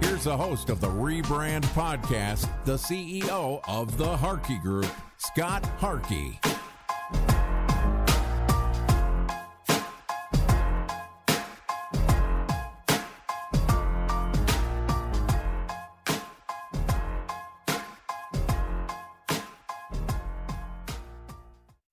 Here's the host of the Rebrand Podcast, the CEO of the Harkey Group, Scott Harkey.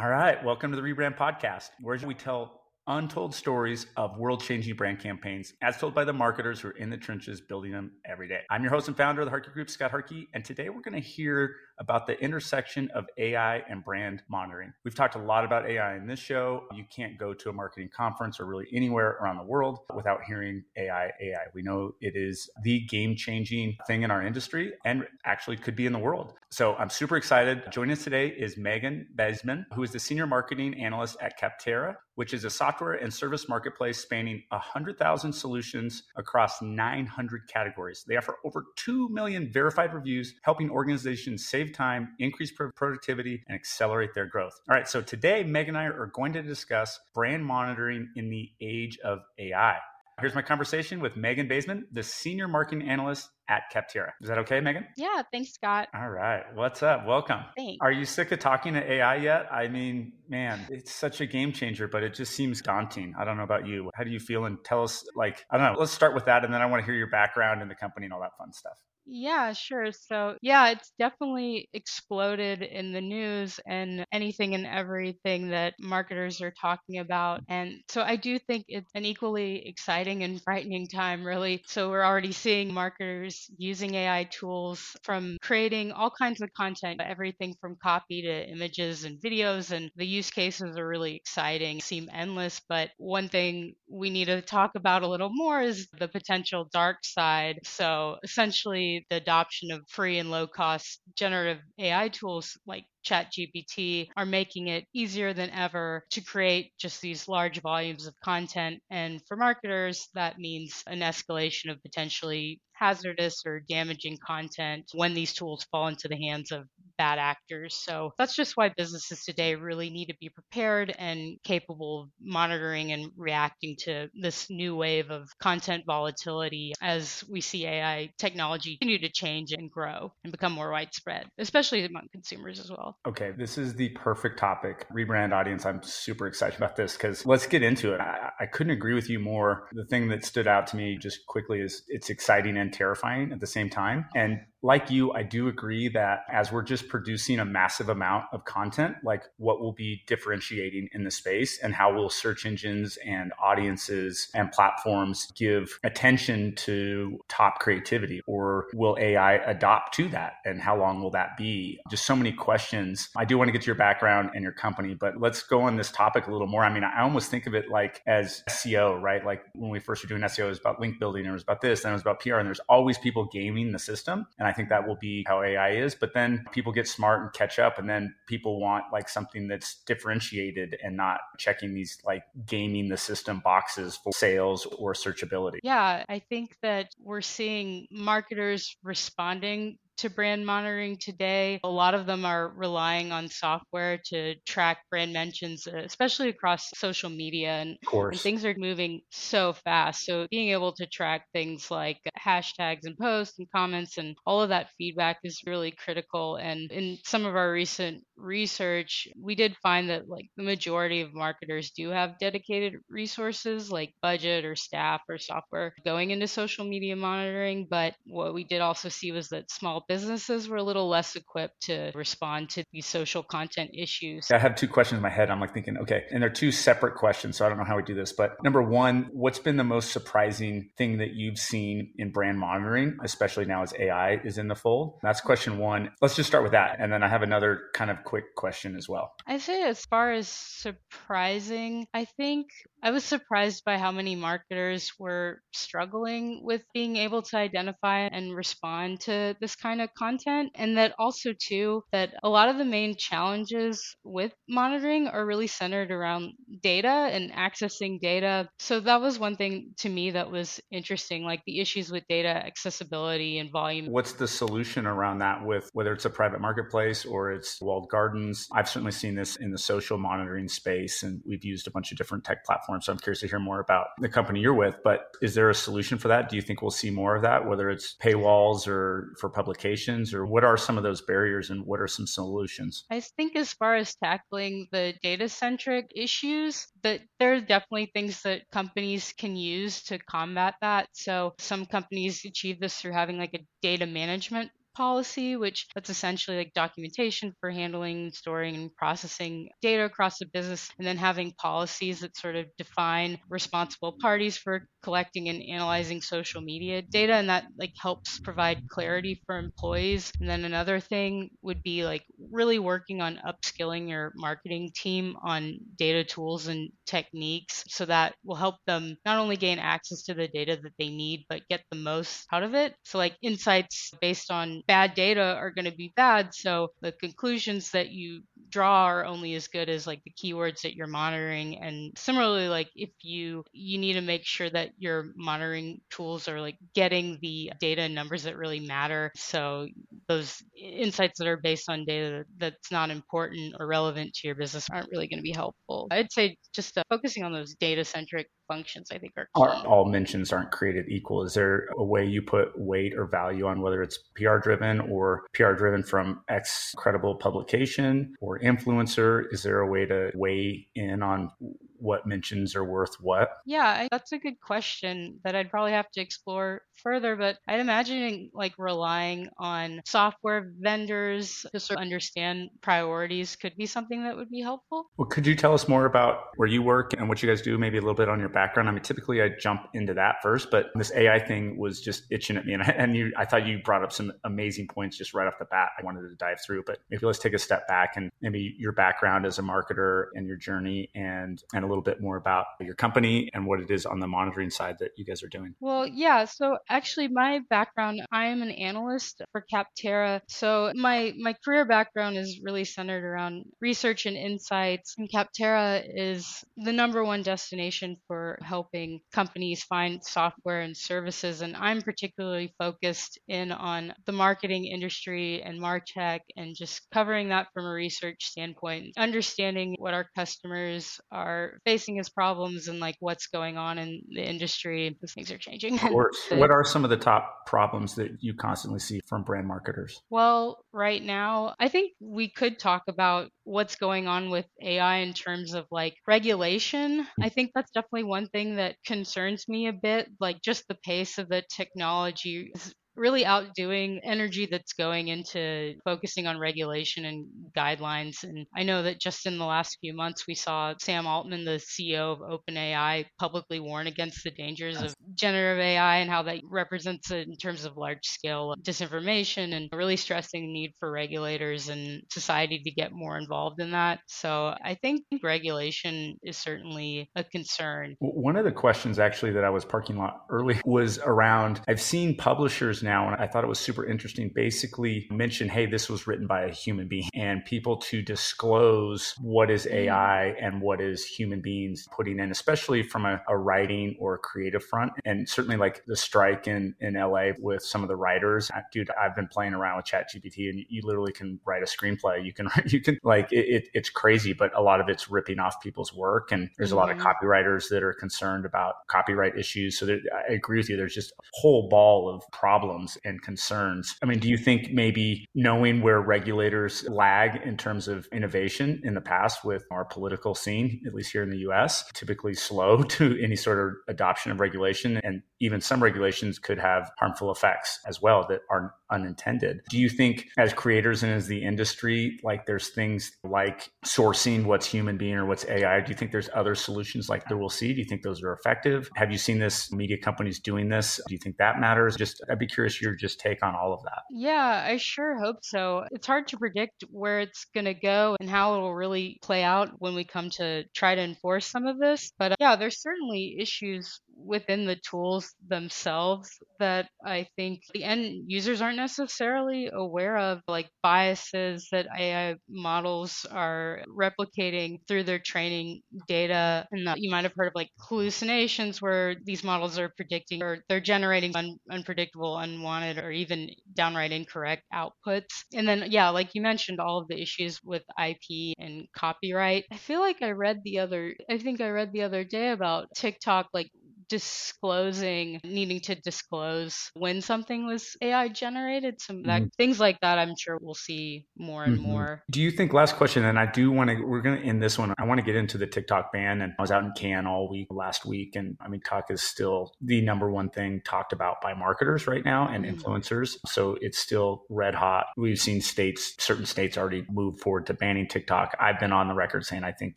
All right, welcome to the Rebrand Podcast, where should we tell untold stories of world changing brand campaigns as told by the marketers who are in the trenches building them every day. I'm your host and founder of the Harkey Group, Scott Harkey, and today we're going to hear about the intersection of AI and brand monitoring. We've talked a lot about AI in this show. You can't go to a marketing conference or really anywhere around the world without hearing AI, AI. We know it is the game changing thing in our industry and actually could be in the world. So I'm super excited. Joining us today is Meghan Bazaman, who is the senior marketing analyst at Capterra, which is a software and service marketplace spanning 100,000 solutions across 900 categories. They offer over 2 million verified reviews, helping organizations save time, increase productivity, and accelerate their growth. All right, so today, Meg and I are going to discuss brand monitoring in the age of AI. Here's my conversation with Meghan Bazaman, the senior marketing analyst at Capterra. Is that okay, Meghan? Yeah, thanks, Scott. All right. What's up? Welcome. Thanks. Are you sick of talking to AI yet? I mean, man, it's such a game changer, but it just seems daunting. I don't know about you. How do you feel? And tell us, like, I don't know. Let's start with that. And then I want to hear your background and the company and all that fun stuff. Yeah, sure. So, yeah, it's definitely exploded in the news and anything and everything that marketers are talking about. And so, I do think it's an equally exciting and frightening time, really. So, we're already seeing marketers using AI tools from creating all kinds of content, everything from copy to images and videos. And the use cases are really exciting, seem endless. But one thing we need to talk about a little more is the potential dark side. So, essentially, the adoption of free and low cost generative AI tools like ChatGPT are making it easier than ever to create just these large volumes of content. And for marketers, that means an escalation of potentially hazardous or damaging content when these tools fall into the hands of bad actors. So that's just why businesses today really need to be prepared and capable of monitoring and reacting to this new wave of content volatility as we see AI technology continue to change and grow and become more widespread, especially among consumers as well. Okay, this is the perfect topic. Rebrand audience, I'm super excited about this because let's get into it. I, I couldn't agree with you more. The thing that stood out to me just quickly is it's exciting and terrifying at the same time. And like you, I do agree that as we're just producing a massive amount of content, like what will be differentiating in the space and how will search engines and audiences and platforms give attention to top creativity or will AI adopt to that and how long will that be? Just so many questions. I do want to get to your background and your company, but let's go on this topic a little more. I mean, I almost think of it like as SEO, right? Like when we first were doing SEO, it was about link building, it was about this, then it was about PR, and there's always people gaming the system. And I think that will be how AI is. But then people get smart and catch up, and then people want like something that's differentiated and not checking these like gaming the system boxes for sales or searchability. Yeah, I think that we're seeing marketers responding to brand monitoring today. A lot of them are relying on software to track brand mentions, uh, especially across social media. And, and, things are moving so fast. So being able to track things like hashtags and posts and comments and all of that feedback is really critical. And in some of our recent research, we did find that like the majority of marketers do have dedicated resources like budget or staff or software going into social media monitoring. But what we did also see was that small businesses were a little less equipped to respond to these social content issues. I have two questions in my head. I'm like thinking, okay, and they're two separate questions, so I don't know how we do this. But number one, what's been the most surprising thing that you've seen in brand monitoring, especially now as AI is in the fold? That's question one. Let's just start with that. And then I have another kind of quick question as well. I say, as far as surprising, I think I was surprised by how many marketers were struggling with being able to identify and respond to this kind of content. And that also, too, that a lot of the main challenges with monitoring are really centered around data and accessing data. So that was one thing to me that was interesting, like the issues with data accessibility and volume. What's the solution around that with whether it's a private marketplace or it's walled gardens? I've certainly seen this in the social monitoring space, and we've used a bunch of different tech platforms. So I'm curious to hear more about the company you're with. But is there a solution for that? Do you think we'll see more of that, whether it's paywalls or for publications, or what are some of those barriers and what are some solutions? I think as far as tackling the data centric issues, that there are definitely things that companies can use to combat that. So some companies achieve this through having like a data management policy, which that's essentially like documentation for handling, storing, and processing data across the business, and then having policies that sort of define responsible parties for collecting and analyzing social media data, and that like helps provide clarity for employees. And then another thing would be like really working on upskilling your marketing team on data tools and techniques so that will help them not only gain access to the data that they need, but get the most out of it. So like insights based on bad data are going to be bad. So the conclusions that you draw are only as good as like the keywords that you're monitoring. And similarly, like if you you need to make sure that your monitoring tools are like getting the data and numbers that really matter. So those insights that are based on data that's not important or relevant to your business aren't really going to be helpful. I'd say just uh, focusing on those data centric functions I think are key. All mentions aren't created equal. Is there a way you put weight or value on whether it's PR driven or PR driven from X credible publication or influencer? Is there a way to weigh in on what mentions are worth what? Yeah, that's a good question that I'd probably have to explore further, but I'd imagine like relying on software vendors to sort of understand priorities could be something that would be helpful. Well, could you tell us more about where you work and what you guys do, maybe a little bit on your background? I mean, typically I jump into that first, but this AI thing was just itching at me. And, I, and you, I thought you brought up some amazing points just right off the bat. I wanted to dive through, but maybe let's take a step back and maybe your background as a marketer and your journey and, and a little bit more about your company and what it is on the monitoring side that you guys are doing. Well, yeah. So actually, my background, I am an analyst for Capterra. So my my career background is really centered around research and insights. And Capterra is the number one destination for helping companies find software and services. And I'm particularly focused in on the marketing industry and martech and just covering that from a research standpoint, understanding what our customers are facing his problems and like what's going on in the industry because things are changing. Of course. what are some of the top problems that you constantly see from brand marketers? Well, right now, I think we could talk about what's going on with AI in terms of like regulation. I mm-hmm. think that's definitely one thing that concerns me a bit. Like just the pace of the technology is really outdoing energy that's going into focusing on regulation and guidelines. And I know that just in the last few months, we saw Sam Altman, the CEO of OpenAI, publicly warn against the dangers of generative AI and how that represents it in terms of large scale disinformation and really stressing the need for regulators and society to get more involved in that. So I think regulation is certainly a concern. One of the questions actually that I was parking lot early was around I've seen publishers now, and I thought it was super interesting. Basically, mention, hey, this was written by a human being, and people to disclose what is mm-hmm. AI and what is human beings putting in, especially from a, a writing or creative front. And certainly, like the strike in in LA with some of the writers, dude, I've been playing around with ChatGPT, and you literally can write a screenplay. You can, you can like it, it, it's crazy, but a lot of it's ripping off people's work, and there's a lot of mm-hmm. copywriters that are concerned about copyright issues. So there, I agree with you. There's just a whole ball of problems problems and concerns. I mean, do you think maybe knowing where regulators lag in terms of innovation in the past with our political scene, at least here in the US, typically slow to any sort of adoption of regulation and even some regulations could have harmful effects as well that are unintended. Do you think as creators and as the industry, like there's things like sourcing what's human being or what's AI? Do you think there's other solutions like that we'll see? Do you think those are effective? Have you seen this media companies doing this? Do you think that matters? Just I'd be curious your just take on all of that. Yeah, I sure hope so. It's hard to predict where it's going to go and how it will really play out when we come to try to enforce some of this. But uh, yeah, there's certainly issues within the tools themselves that I think the end users aren't necessarily aware of, like biases that AI models are replicating through their training data. And you might have heard of like hallucinations where these models are predicting or they're generating un- unpredictable, unwanted, or even downright incorrect outputs. And then, yeah, like you mentioned, all of the issues with IP and copyright. I feel like I read the other, I think I read the other day about TikTok like disclosing needing to disclose when something was AI generated. Some mm-hmm. that, things like that, I'm sure we'll see more and mm-hmm. more. Do you think? Last question, and I do want to. We're going to end this one. I want to get into the TikTok ban, and I was out in Cannes all week last week, and I mean, TikTok is still the number one thing talked about by marketers right now and mm-hmm. influencers. So it's still red hot. We've seen states, certain states already move forward to banning TikTok. I've been on the record saying I think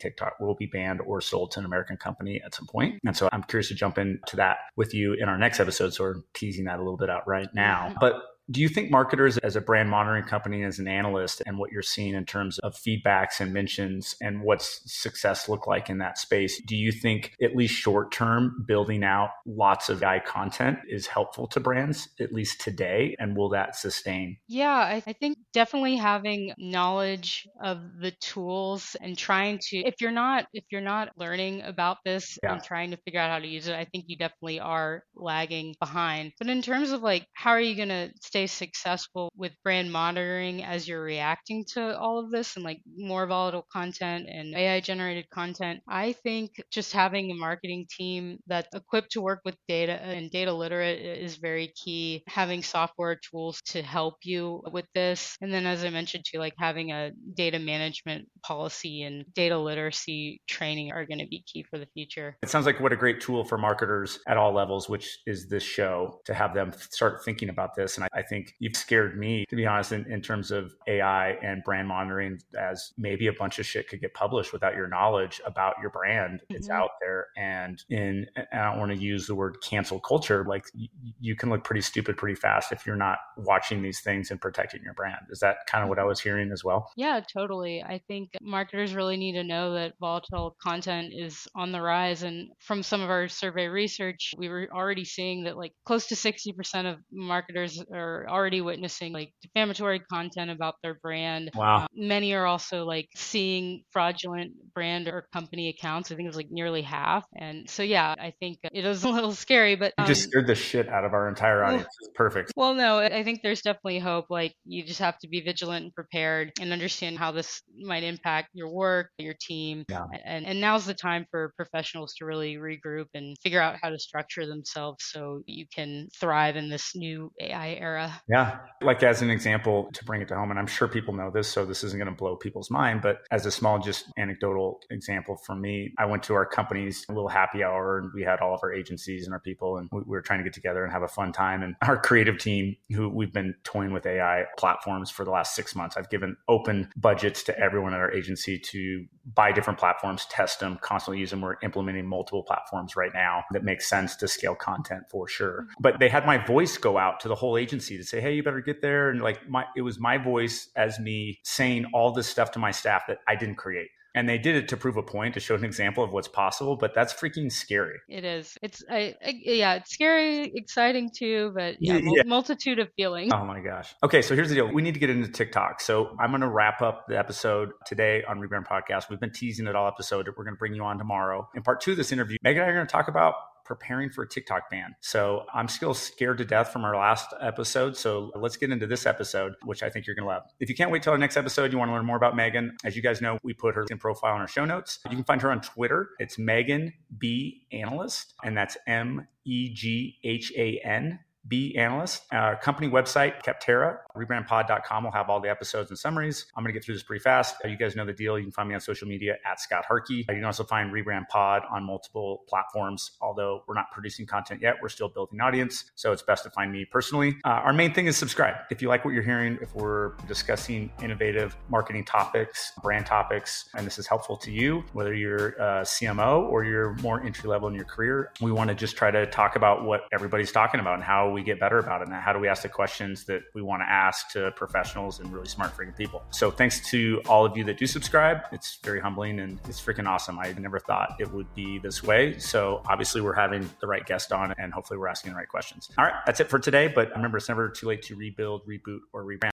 TikTok will be banned or sold to an American company at some point. point, and so I'm curious to jump in to that with you in our next episode. So we're teasing that a little bit out right now. But do you think marketers, as a brand monitoring company, as an analyst, and what you're seeing in terms of feedbacks and mentions and what's success look like in that space, do you think, at least short term, building out lots of AI content is helpful to brands, at least today? And will that sustain? Yeah, I, I think definitely having knowledge of the tools and trying to, if you're not, if you're not learning about this yeah. and trying to figure out how to use it, I think you definitely are lagging behind. But in terms of like, how are you going to stay successful with brand monitoring as you're reacting to all of this and like more volatile content and AI generated content, I think just having a marketing team that's equipped to work with data and data literate is very key. Having software tools to help you with this. And then, as I mentioned too, like having a data management policy and data literacy training are going to be key for the future. It sounds like what a great tool for marketers at all levels, which is this show to have them start thinking about this. And I, I think you've scared me, to be honest, in, in terms of AI and brand monitoring, as maybe a bunch of shit could get published without your knowledge about your brand. Mm-hmm. It's out there. And in, I don't want to use the word cancel culture, like y- you can look pretty stupid pretty fast if you're not watching these things and protecting your brand. Is that kind of what I was hearing as well? Yeah, totally. I think marketers really need to know that volatile content is on the rise. And from some of our survey research, we were already seeing that like close to 60% of marketers are are already witnessing like defamatory content about their brand. Wow. Uh, many are also like seeing fraudulent brand or company accounts. I think it was like nearly half. And so, yeah, I think it is a little scary, but um, you just um, scared the shit out of our entire audience. Well, perfect. Well, no, I think there's definitely hope. Like you just have to be vigilant and prepared and understand how this might impact your work, your team. Yeah. And, and now's the time for professionals to really regroup and figure out how to structure themselves so you can thrive in this new AI era era. Yeah. Like as an example to bring it to home, and I'm sure people know this, so this isn't going to blow people's mind, but as a small, just anecdotal example for me, I went to our company's little happy hour and we had all of our agencies and our people, and we were trying to get together and have a fun time. And our creative team, who we've been toying with AI platforms for the last six months, I've given open budgets to everyone at our agency to buy different platforms, test them, constantly use them. We're implementing multiple platforms right now that makes sense to scale content for sure. Mm-hmm. But they had my voice go out to the whole agency to say, hey, you better get there. And like my, it was my voice as me saying all this stuff to my staff that I didn't create. And they did it to prove a point, to show an example of what's possible. But that's freaking scary. It is. It's, I, I yeah, it's scary, exciting too, but yeah, yeah, multitude of feelings. Oh my gosh. Okay, so here's the deal. We need to get into TikTok. So I'm going to wrap up the episode today on Rebrand Podcast. We've been teasing it all episode. We're going to bring you on tomorrow. In part two of this interview, Meghan and I are going to talk about preparing for a TikTok ban. So I'm still scared to death from our last episode. So let's get into this episode, which I think you're going to love. If you can't wait till our next episode, you want to learn more about Meghan. As you guys know, we put her in profile in our show notes. You can find her on Twitter. It's Meghan B Analyst, and that's M E G H A N B analyst. Our uh, company website, Capterra, rebrandpod.com will have all the episodes and summaries. I'm going to get through this pretty fast. Uh, you guys know the deal. You can find me on social media at Scott Harkey. Uh, you can also find Rebrand Pod on multiple platforms. Although we're not producing content yet, we're still building audience. So it's best to find me personally. Uh, our main thing is subscribe. If you like what you're hearing, if we're discussing innovative marketing topics, brand topics, and this is helpful to you, whether you're a CMO or you're more entry level in your career, we want to just try to talk about what everybody's talking about and how we get better about it and how do we ask the questions that we want to ask to professionals and really smart freaking people. So thanks to all of you that do subscribe. It's very humbling and it's freaking awesome. I never thought it would be this way. So obviously we're having the right guest on and hopefully we're asking the right questions. All right, that's it for today. But remember, it's never too late to rebuild, reboot, or rebrand.